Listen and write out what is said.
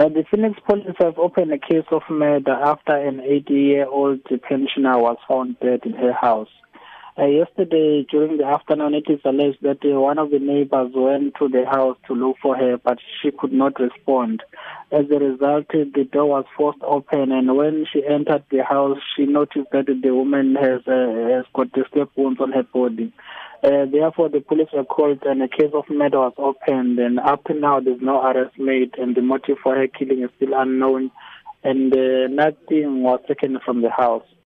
Uh, the Phoenix police have opened a case of murder after an 80-year-old pensioner was found dead in her house. Uh, yesterday, during the afternoon, it is alleged that uh, one of the neighbors went to the house to look for her, but she could not respond. As a result, the door was forced open, and when she entered the house, she noticed that the woman has, uh, has got the stab wounds on her body. Uh, therefore, the police were called and a case of murder was opened. And up to now, there's no arrest made, and the motive for her killing is still unknown. And uh, nothing was taken from the house.